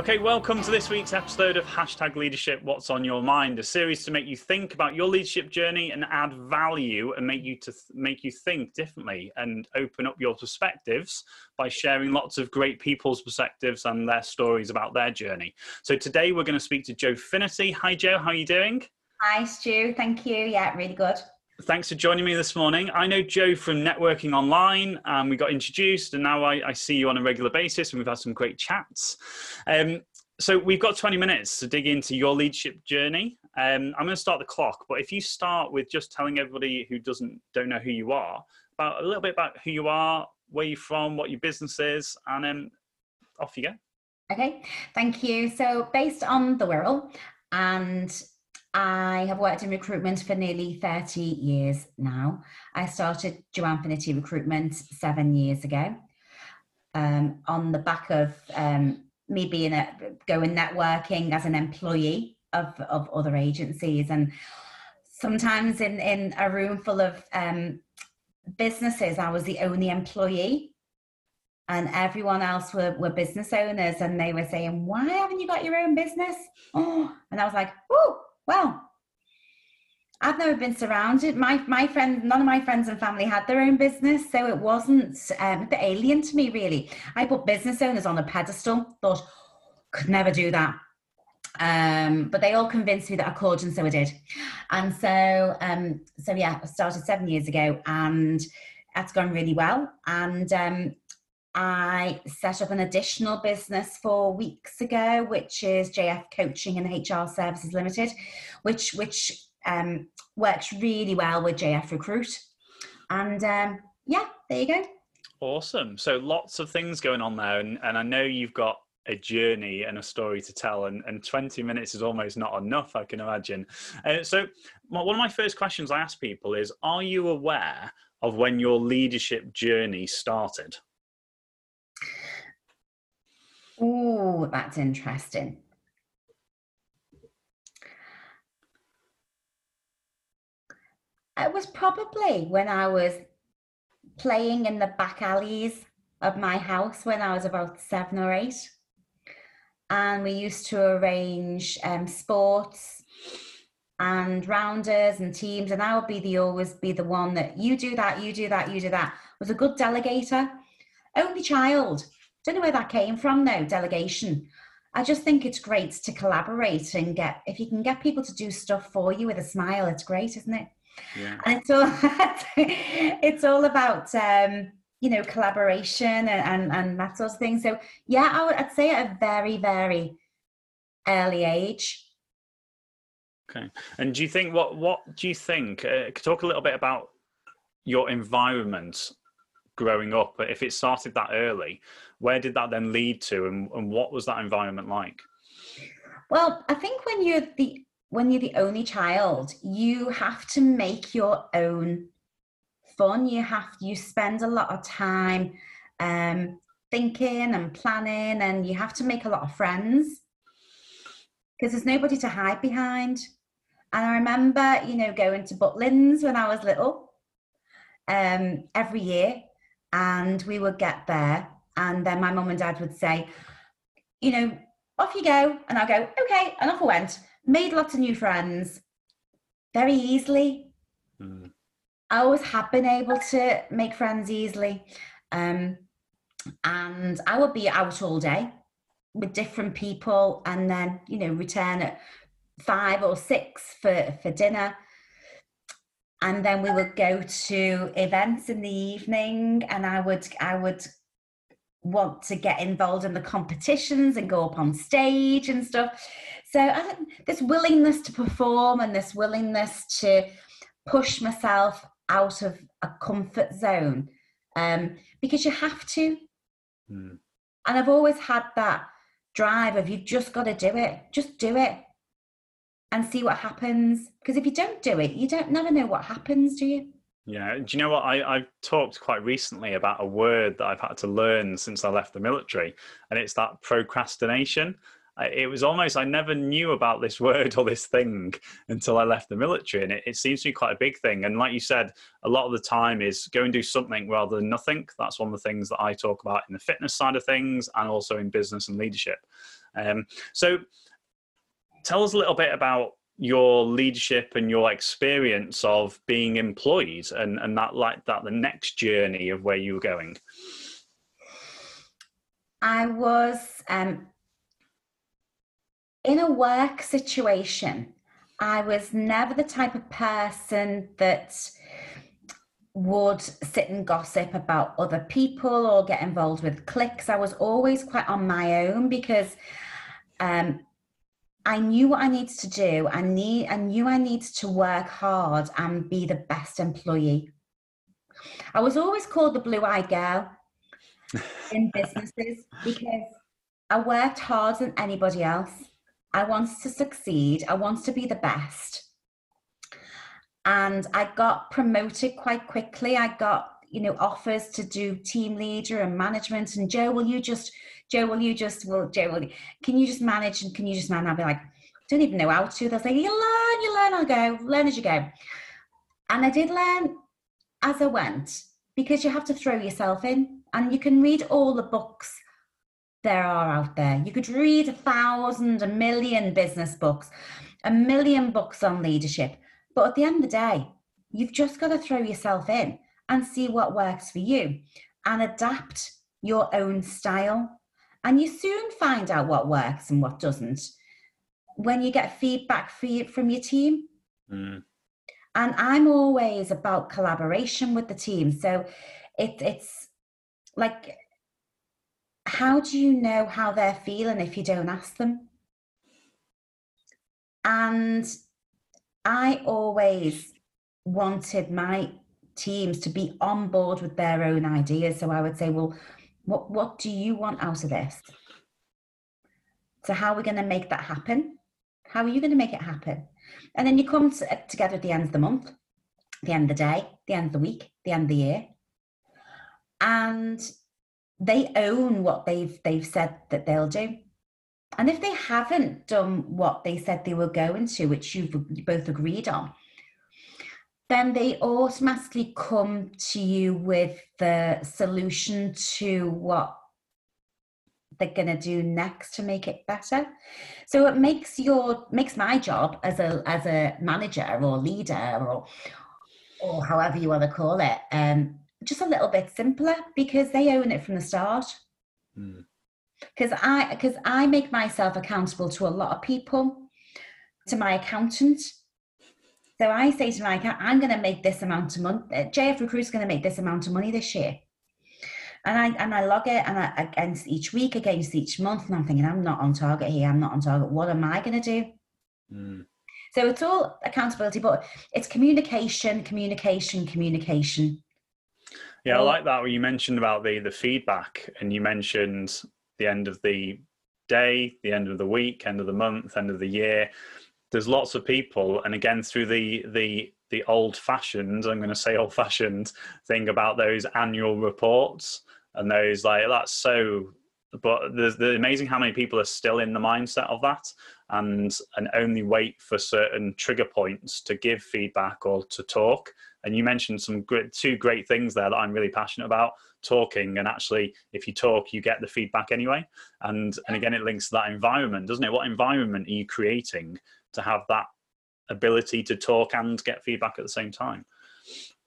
Okay, welcome to this week's episode of Hashtag Leadership What's on Your Mind, a series to make you think about your leadership journey and add value and make you to th- make you think differently and open up your perspectives by sharing lots of great people's perspectives and their stories about their journey. So today we're going to speak to Joe Finnerty. Hi Joe, how are you doing? Hi Stu, thank you. Yeah, really good. Thanks for joining me this morning. I know Joe from Networking Online, and we got introduced, and now I, I, see you on a regular basis, and we've had some great chats. Um, so we've got 20 minutes to dig into your leadership journey. Um, I'm going to start the clock, but if you start with just telling everybody who doesn't don't know who you are about a little bit about who you are, where you're from, what your business is, and then off you go. Okay, thank you. So based on the Wirral and I have worked in recruitment for nearly 30 years now. I started Joanne Finnerty Recruitment seven years ago um, on the back of um, me being a, going networking as an employee of, of other agencies. And sometimes in, in a room full of um, businesses, I was the only employee and everyone else were, were business owners and they were saying why haven't you got your own business oh and i was like oh well, I've never been surrounded. My my friend, none of my friends and family had their own business, so it wasn't um, a bit alien to me really. I put business owners on a pedestal. Thought could never do that. Um, but they all convinced me that I could, and so I did. And so, um, so yeah, I started seven years ago, and that's gone really well. And um, I set up an additional business four weeks ago, which is JF Coaching and HR Services Limited, which which um, works really well with JF Recruit. And um, yeah, there you go. Awesome. So lots of things going on there, and, and I know you've got a journey and a story to tell, and, and 20 minutes is almost not enough, I can imagine. Uh, so, one of my first questions I ask people is Are you aware of when your leadership journey started? Oh, that's interesting. It was probably when I was playing in the back alleys of my house when I was about seven or eight. And we used to arrange um, sports and rounders and teams. And I would be the always be the one that you do that, you do that, you do that. Was a good delegator, only child. Don't know where that came from though, delegation. I just think it's great to collaborate and get, if you can get people to do stuff for you with a smile, it's great, isn't it? Yeah. And it's all, it's all about, um, you know, collaboration and, and, and that sort of thing. So yeah, I would, I'd say at a very, very early age. Okay. And do you think, what, what do you think, uh, talk a little bit about your environment growing up but if it started that early where did that then lead to and, and what was that environment like? Well i think when you're the when you're the only child you have to make your own fun. You have you spend a lot of time um, thinking and planning and you have to make a lot of friends because there's nobody to hide behind. And i remember you know going to butlins when i was little um, every year and we would get there. And then my mum and dad would say you know off you go. And i'll go okay. And off i went. Made lots of new friends. Very easily. Mm. i always have been able to make friends easily. Um, and i would be out all day with different people and then you know return at five or six for for dinner and then we would go to events in the evening and i would i would want to get involved in the competitions and go up on stage and stuff. So I this willingness to perform and this willingness to push myself out of a comfort zone um, because you have to. Mm. and i've always had that drive of you've just got to do it just do it and see what happens. Because if you don't do it, you don't never know what happens, do you? Yeah. Do you know what? I, I've talked quite recently about a word that I've had to learn since I left the military, and it's that procrastination. it was almost I never knew about this word or this thing until I left the military, and it, it, seems to be quite a big thing. And like you said, a lot of the time is go and do something rather than nothing. That's one of the things that I talk about in the fitness side of things, and also in business and leadership. Um, so, tell us a little bit about your leadership and your experience of being employed and, and that like that the next journey of where you were going. I was um, in a work situation. I was never the type of person that would sit and gossip about other people or get involved with cliques. I was always quite on my own because um, I knew what I needed to do. I need I knew I needed to work hard and be the best employee. I was always called the blue-eyed girl in businesses because I worked harder than anybody else. I wanted to succeed. I wanted to be the best. And I got promoted quite quickly. I got, you know, offers to do team leader and management. And Joe, will you just Joe, will you just, well, Joe, will you, can you just manage and can you just manage? I'll be like, don't even know how to. They'll say, you learn, you learn, I'll go, learn as you go. And I did learn as I went because you have to throw yourself in and you can read all the books there are out there. You could read a thousand, a million business books, a million books on leadership. But at the end of the day, you've just got to throw yourself in and see what works for you and adapt your own style and you soon find out what works and what doesn't when you get feedback from your team. Mm. And I'm always about collaboration with the team. So it, it's like, how do you know how they're feeling if you don't ask them? And I always wanted my teams to be on board with their own ideas. So I would say, well, what, what do you want out of this? So, how are we going to make that happen? How are you going to make it happen? And then you come to, together at the end of the month, the end of the day, the end of the week, the end of the year. And they own what they've they've said that they'll do. And if they haven't done what they said they were going to, which you've both agreed on, then they automatically come to you with the solution to what they're going to do next to make it better. So it makes your makes my job as a as a manager or leader or or however you want to call it um just a little bit simpler because they own it from the start. Because mm. i because i make myself accountable to a lot of people to my accountant so I say to my account, I'm going to make this amount of money. Uh, JF Recruit is going to make this amount of money this year. And I and I log it and I, against each week, against each month, and I'm thinking, I'm not on target here. I'm not on target. What am I going to do? Mm. So it's all accountability, but it's communication, communication, communication. Yeah, I like that. When you mentioned about the the feedback, and you mentioned the end of the day, the end of the week, end of the month, end of the year there's lots of people, and again through the the the old fashioned, I'm going to say old fashioned thing about those annual reports and those like that's so. But there's the amazing how many people are still in the mindset of that and and only wait for certain trigger points to give feedback or to talk. And you mentioned some great, two great things there that I'm really passionate about talking and actually if you talk you get the feedback anyway and and again it links to that environment doesn't it what environment are you creating to have that ability to talk and get feedback at the same time.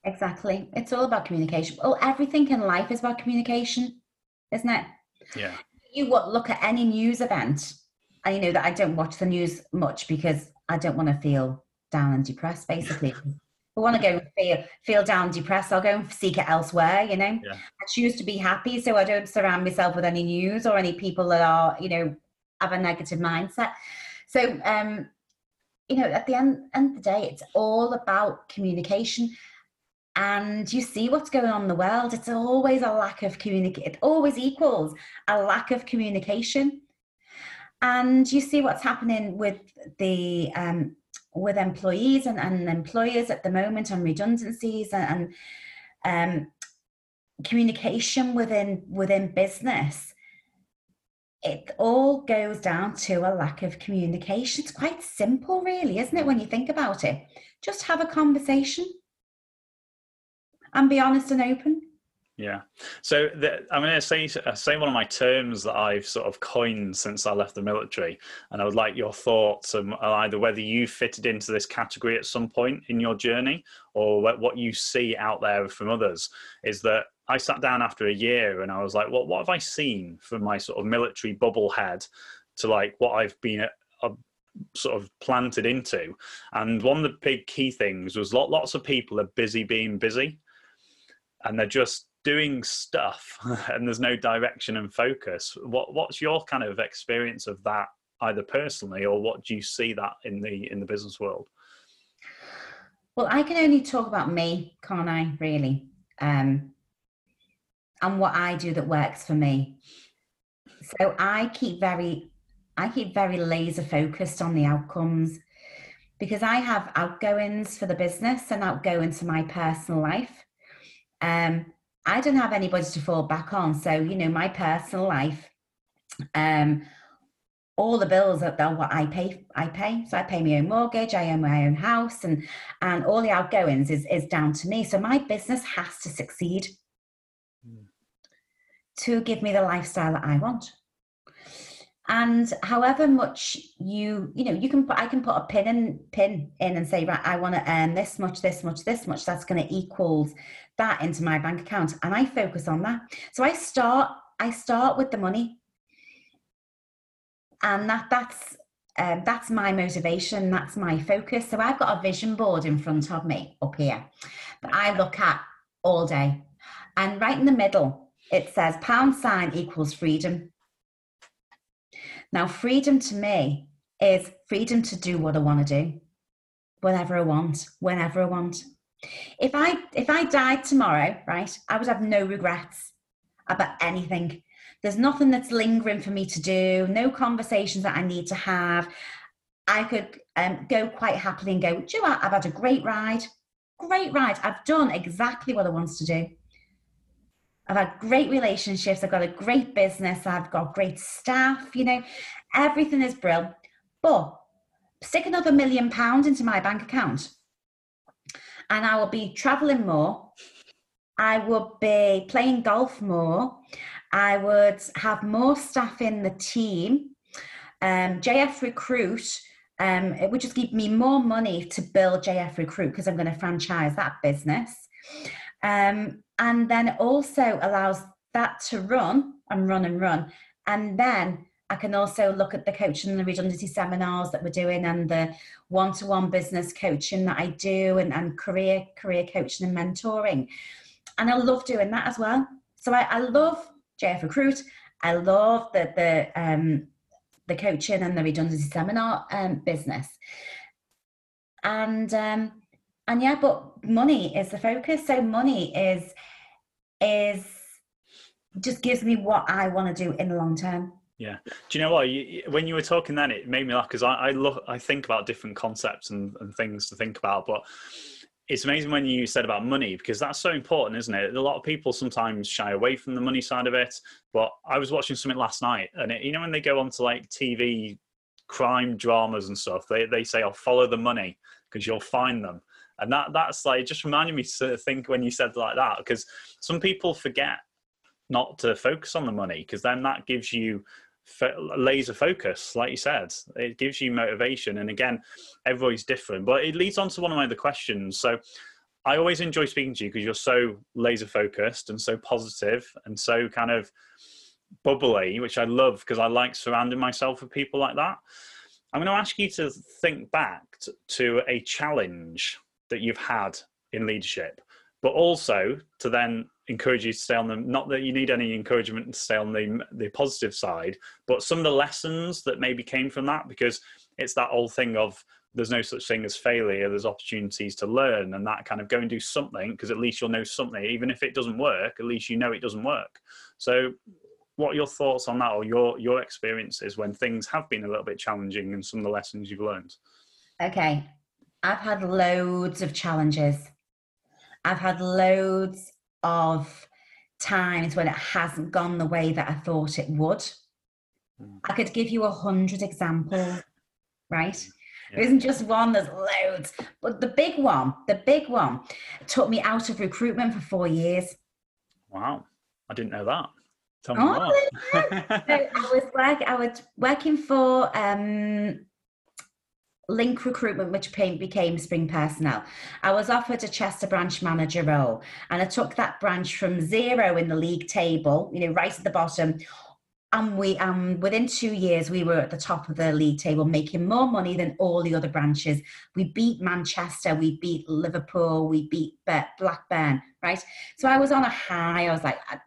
Exactly. It's all about communication. Well, everything in life is about communication, isn't it? Yeah. You look at any news event, I know that I don't watch the news much because I don't want to feel down and depressed, basically. I want to go feel feel down, depressed, I'll go and seek it elsewhere. You know, yeah. I choose to be happy, so I don't surround myself with any news or any people that are, you know, have a negative mindset. So, um, you know, at the end, end of the day, it's all about communication. And you see what's going on in the world. It's always a lack of communication. It always equals a lack of communication. And you see what's happening with the um, with employees and, and employers at the moment on redundancies and, and um, communication within within business it all goes down to a lack of communication. It's quite simple, really, isn't it, when you think about it? Just have a conversation and be honest and open. Yeah. So the, I'm going to say say one of my terms that I've sort of coined since I left the military, and I would like your thoughts on either whether you fitted into this category at some point in your journey, or what you see out there from others. Is that I sat down after a year and I was like, well, what have I seen from my sort of military bubble head to like what I've been a, a sort of planted into? And one of the big key things was lots of people are busy being busy, and they're just doing stuff and there's no direction and focus. What what's your kind of experience of that either personally or what do you see that in the in the business world? Well i can only talk about me can't i really? Um and what i do that works for me so i keep very i keep very laser focused on the outcomes because i have outgoings for the business and outgoings for my personal life um I don't have anybody to fall back on. So, you know, my personal life, um, all the bills are, are what I pay. I pay. So I pay my own mortgage. I own my own house, and and all the outgoings is is down to me. So my business has to succeed. To give me the lifestyle that I want. And however much you you know you can put I can put a pin in pin in and say right I want to earn this much this much this much that's going to equal that into my bank account and I focus on that. So I start I start with the money. And that that's um, that's my motivation, that's my focus. So I've got a vision board in front of me up here that I look at all day. And right in the middle, it says pound sign equals freedom. Now, freedom to me is freedom to do what I want to do, whatever I want, whenever I want. If I if I died tomorrow, right, I would have no regrets about anything. There's nothing that's lingering for me to do, no conversations that I need to have. I could um, go quite happily and go, do you know I've had a great ride, great ride. I've done exactly what I wanted to do. I've had great relationships. I've got a great business. I've got great staff. You know, everything is brilliant. But stick another million pounds into my bank account and I will be traveling more. I would be playing golf more. I would have more staff in the team. Um, JF Recruit, um, it would just give me more money to build JF Recruit because I'm going to franchise that business. Um, and then also allows that to run and run and run. And then I can also look at the coaching and the redundancy seminars that we're doing and the one-to-one business coaching that I do and, and career career coaching and mentoring. And I love doing that as well. So I, I love JF Recruit. I love the the um, the coaching and the redundancy seminar um, business. And um, and yeah, but money is the focus. So money is is just gives me what I want to do in the long term. Yeah. Do you know what? You, when you were talking then, it made me laugh because I, I love, I think about different concepts and, and things to think about, but it's amazing when you said about money because that's so important, isn't it? A lot of people sometimes shy away from the money side of it. But I was watching something last night, and it, you know when they go onto like TV crime dramas and stuff, they they say, "I'll oh, follow the money because you'll find them," and that that's like just reminded me to think when you said like that because some people forget not to focus on the money because then that gives you laser focus like you said. It gives you motivation and again everybody's different. But it leads on to one of my other questions. So i always enjoy speaking to you because you're so laser focused and so positive and so kind of bubbly which i love because i like surrounding myself with people like that. I'm going to ask you to think back to a challenge that you've had in leadership but also to then encourage you to stay on them. not that you need any encouragement to stay on the the positive side but some of the lessons that maybe came from that because it's that old thing of there's no such thing as failure there's opportunities to learn and that kind of go and do something because at least you'll know something. Even if it doesn't work at least you know it doesn't work. So what are your thoughts on that or your your experiences when things have been a little bit challenging and some of the lessons you've learned? Okay i've had loads of challenges I've had loads of times when it hasn't gone the way that I thought it would. Mm. I could give you a hundred examples, right? Yeah. There isn't just one, there's loads. But the big one, the big one took me out of recruitment for four years. Wow. I didn't know that. Tell me Oh, more. so I was work, I was working for um, Link Recruitment, which became, Spring Personnel. I was offered a Chester branch manager role, and I took that branch from zero in the league table, you know, right at the bottom. And we, um, within two years, we were at the top of the league table, making more money than all the other branches. We beat Manchester, we beat Liverpool, we beat Blackburn, right? So I was on a high. I was like, I,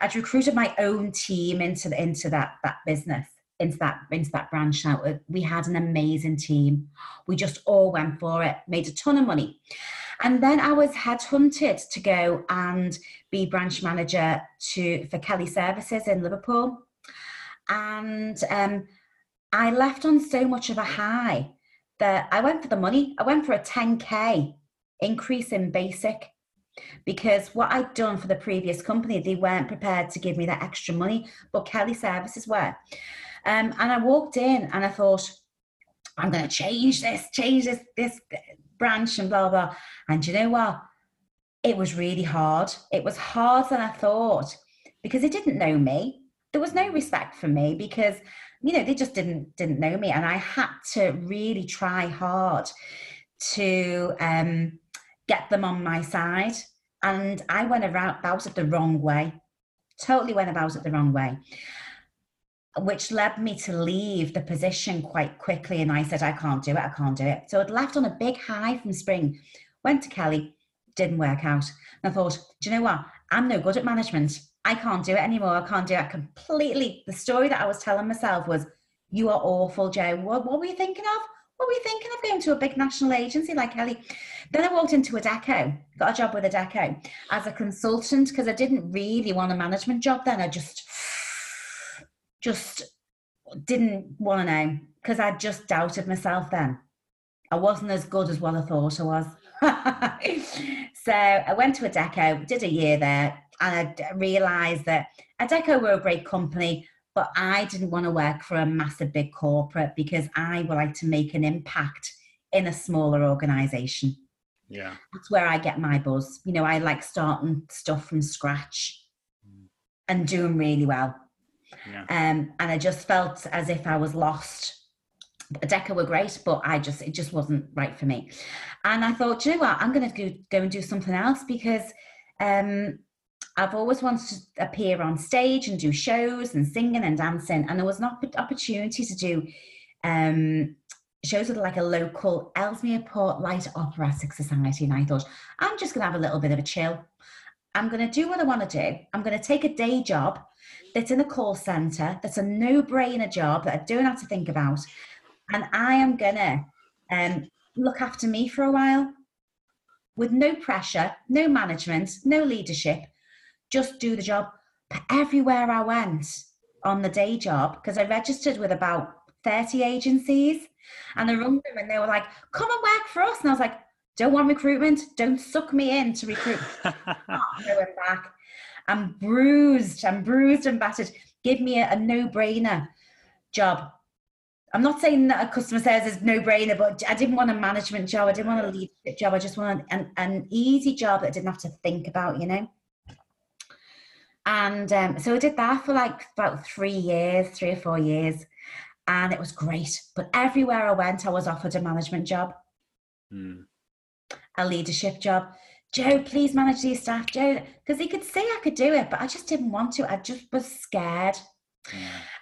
I'd recruited my own team into the, into that that business, into that into that branch. Now we had an amazing team. We just all went for it, made a ton of money, and then I was headhunted to go and be branch manager to for Kelly Services in Liverpool, and um, I left on so much of a high that I went for the money. I went for a 10k increase in basic because what I'd done for the previous company, they weren't prepared to give me that extra money, but Kelly Services were. Um, and I walked in and I thought, I'm going to change this, change this, this branch and blah, blah. And you know what? It was really hard. It was harder than I thought because they didn't know me. There was no respect for me because, you know, they just didn't didn't know me. And I had to really try hard to um, get them on my side. And I went around about it the wrong way, totally went about it the wrong way, which led me to leave the position quite quickly. And I said, I can't do it, I can't do it. So I'd left on a big high from spring, went to Kelly, didn't work out. And I thought, do you know what? I'm no good at management. I can't do it anymore. I can't do it completely. The story that I was telling myself was, You are awful, Joe. What, what were you thinking of? What were you thinking of going to a big national agency like Kelly? Then I walked into Adecco, got a job with Adecco as a consultant because I didn't really want a management job then. I just, just didn't want to know because I just doubted myself then. I wasn't as good as what I thought I was. so I went to Adecco, did a year there, and I realised that Adecco were a great company, but I didn't want to work for a massive big corporate because I would like to make an impact in a smaller organisation. Yeah. That's where I get my buzz. You know, I like starting stuff from scratch mm. and doing really well. Yeah. Um, and I just felt as if I was lost. Deca were great, but I just it just wasn't right for me. And I thought, you know what, I'm going to go, and do something else because um, I've always wanted to appear on stage and do shows and singing and dancing, and there was an opp- opportunity to do um, shows with like a local Ellesmere Port Light Operatic Society. And I thought, I'm just going to have a little bit of a chill. I'm going to do what I want to do. I'm going to take a day job that's in a call center, that's a no brainer job that I don't have to think about. And I am going to um, look after me for a while with no pressure, no management, no leadership, just do the job. But everywhere I went on the day job, because I registered with about 30 agencies and I rung them and they were like, come and work for us. And I was like, don't want recruitment. Don't suck me in to recruit. Not going back. I'm bruised. I'm bruised and battered. Give me a, a no brainer job. I'm not saying that a customer service is no brainer, but I didn't want a management job. I didn't want a leadership job. I just wanted an, an easy job that I didn't have to think about, you know? And um, so I did that for like about three years, three or four years. And it was great. But everywhere I went, I was offered a management job, Mm. A leadership job. Joe, please manage these staff, Joe. Because he could see I could do it, but I just didn't want to. I just was scared.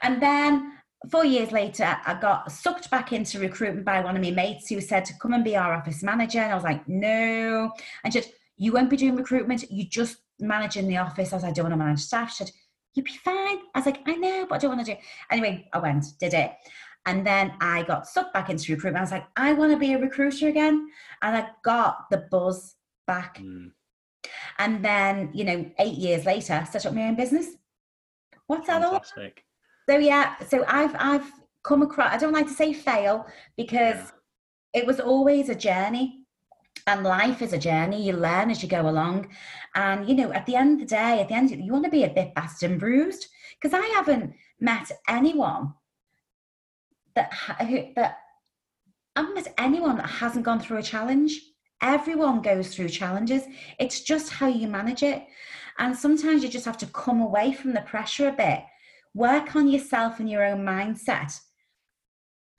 And then four years later, I got sucked back into recruitment by one of my mates who said to come and be our office manager. And I was like, no. And she said, you won't be doing recruitment. You just manage in the office. I was like, I don't want to manage staff. She said, you'd be fine. I was like, I know, but I don't want to do it. Anyway, I went, did it. And then I got sucked back into recruitment. I was like, I want to be a recruiter again. And I got the buzz back. Mm. And then, you know, eight years later, set up my own business. What's that all so yeah, so I've I've come across. I don't like to say fail because Yeah. it was always a journey, and life is a journey. You learn as you go along, and you know, at the end of the day, at the end, you want to be a bit battered and bruised because I haven't met anyone that that anyone that hasn't gone through a challenge. Everyone goes through challenges. It's just how you manage it. And sometimes you just have to come away from the pressure a bit, work on yourself and your own mindset,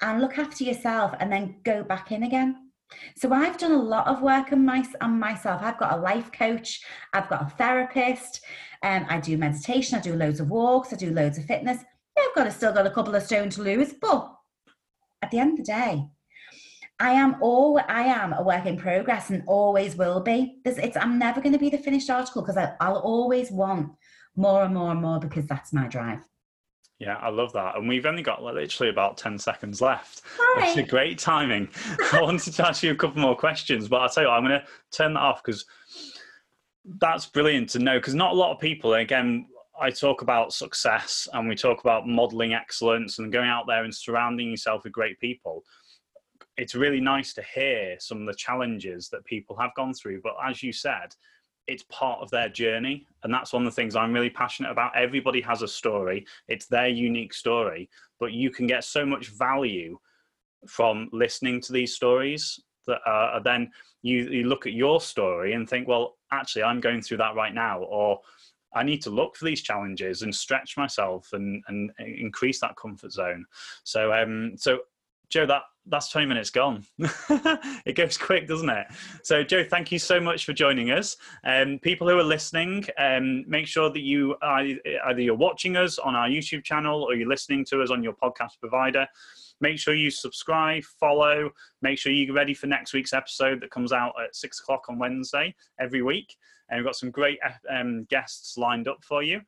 and look after yourself, and then go back in again. So I've done a lot of work on, my, on myself. I've got a life coach, I've got a therapist, um, I do meditation, I do loads of walks, I do loads of fitness. Yeah, I've got still got a couple of stone to lose, but at the end of the day, I am all I am a work in progress and always will be. It's I'm never going to be the finished article because I'll always want more and more and more because that's my drive. Yeah, I love that. And we've only got literally about 10 seconds left. Hi. It's a great timing. I wanted to ask you a couple more questions, but I'll tell you what, I'm going to turn that off because that's brilliant to know. Because not a lot of people, again, I talk about success and we talk about modeling excellence and going out there and surrounding yourself with great people. It's really nice to hear some of the challenges that people have gone through. But as you said, it's part of their journey and that's one of the things i'm really passionate about everybody has a story it's their unique story but you can get so much value from listening to these stories that uh, then you, you look at your story and think well actually i'm going through that right now or i need to look for these challenges and stretch myself and, and increase that comfort zone so um so joe that that's 20 minutes gone. it goes quick, doesn't it? So, Joe, thank you so much for joining us. Um, people who are listening, um, make sure that you either you're watching us on our YouTube channel or you're listening to us on your podcast provider. Make sure you subscribe, follow. Make sure you're ready for next week's episode that comes out at six o'clock on Wednesday every week. And we've got some great um, guests lined up for you.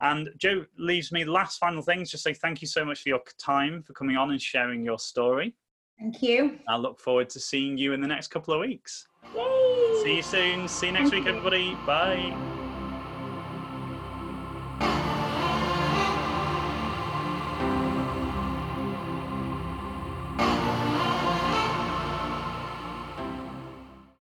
And Joe leaves me last final things. Just say thank you so much for your time for coming on and sharing your story. Thank you. I look forward to seeing you in the next couple of weeks. Yay! See you soon. See you next Thank week, everybody. Bye.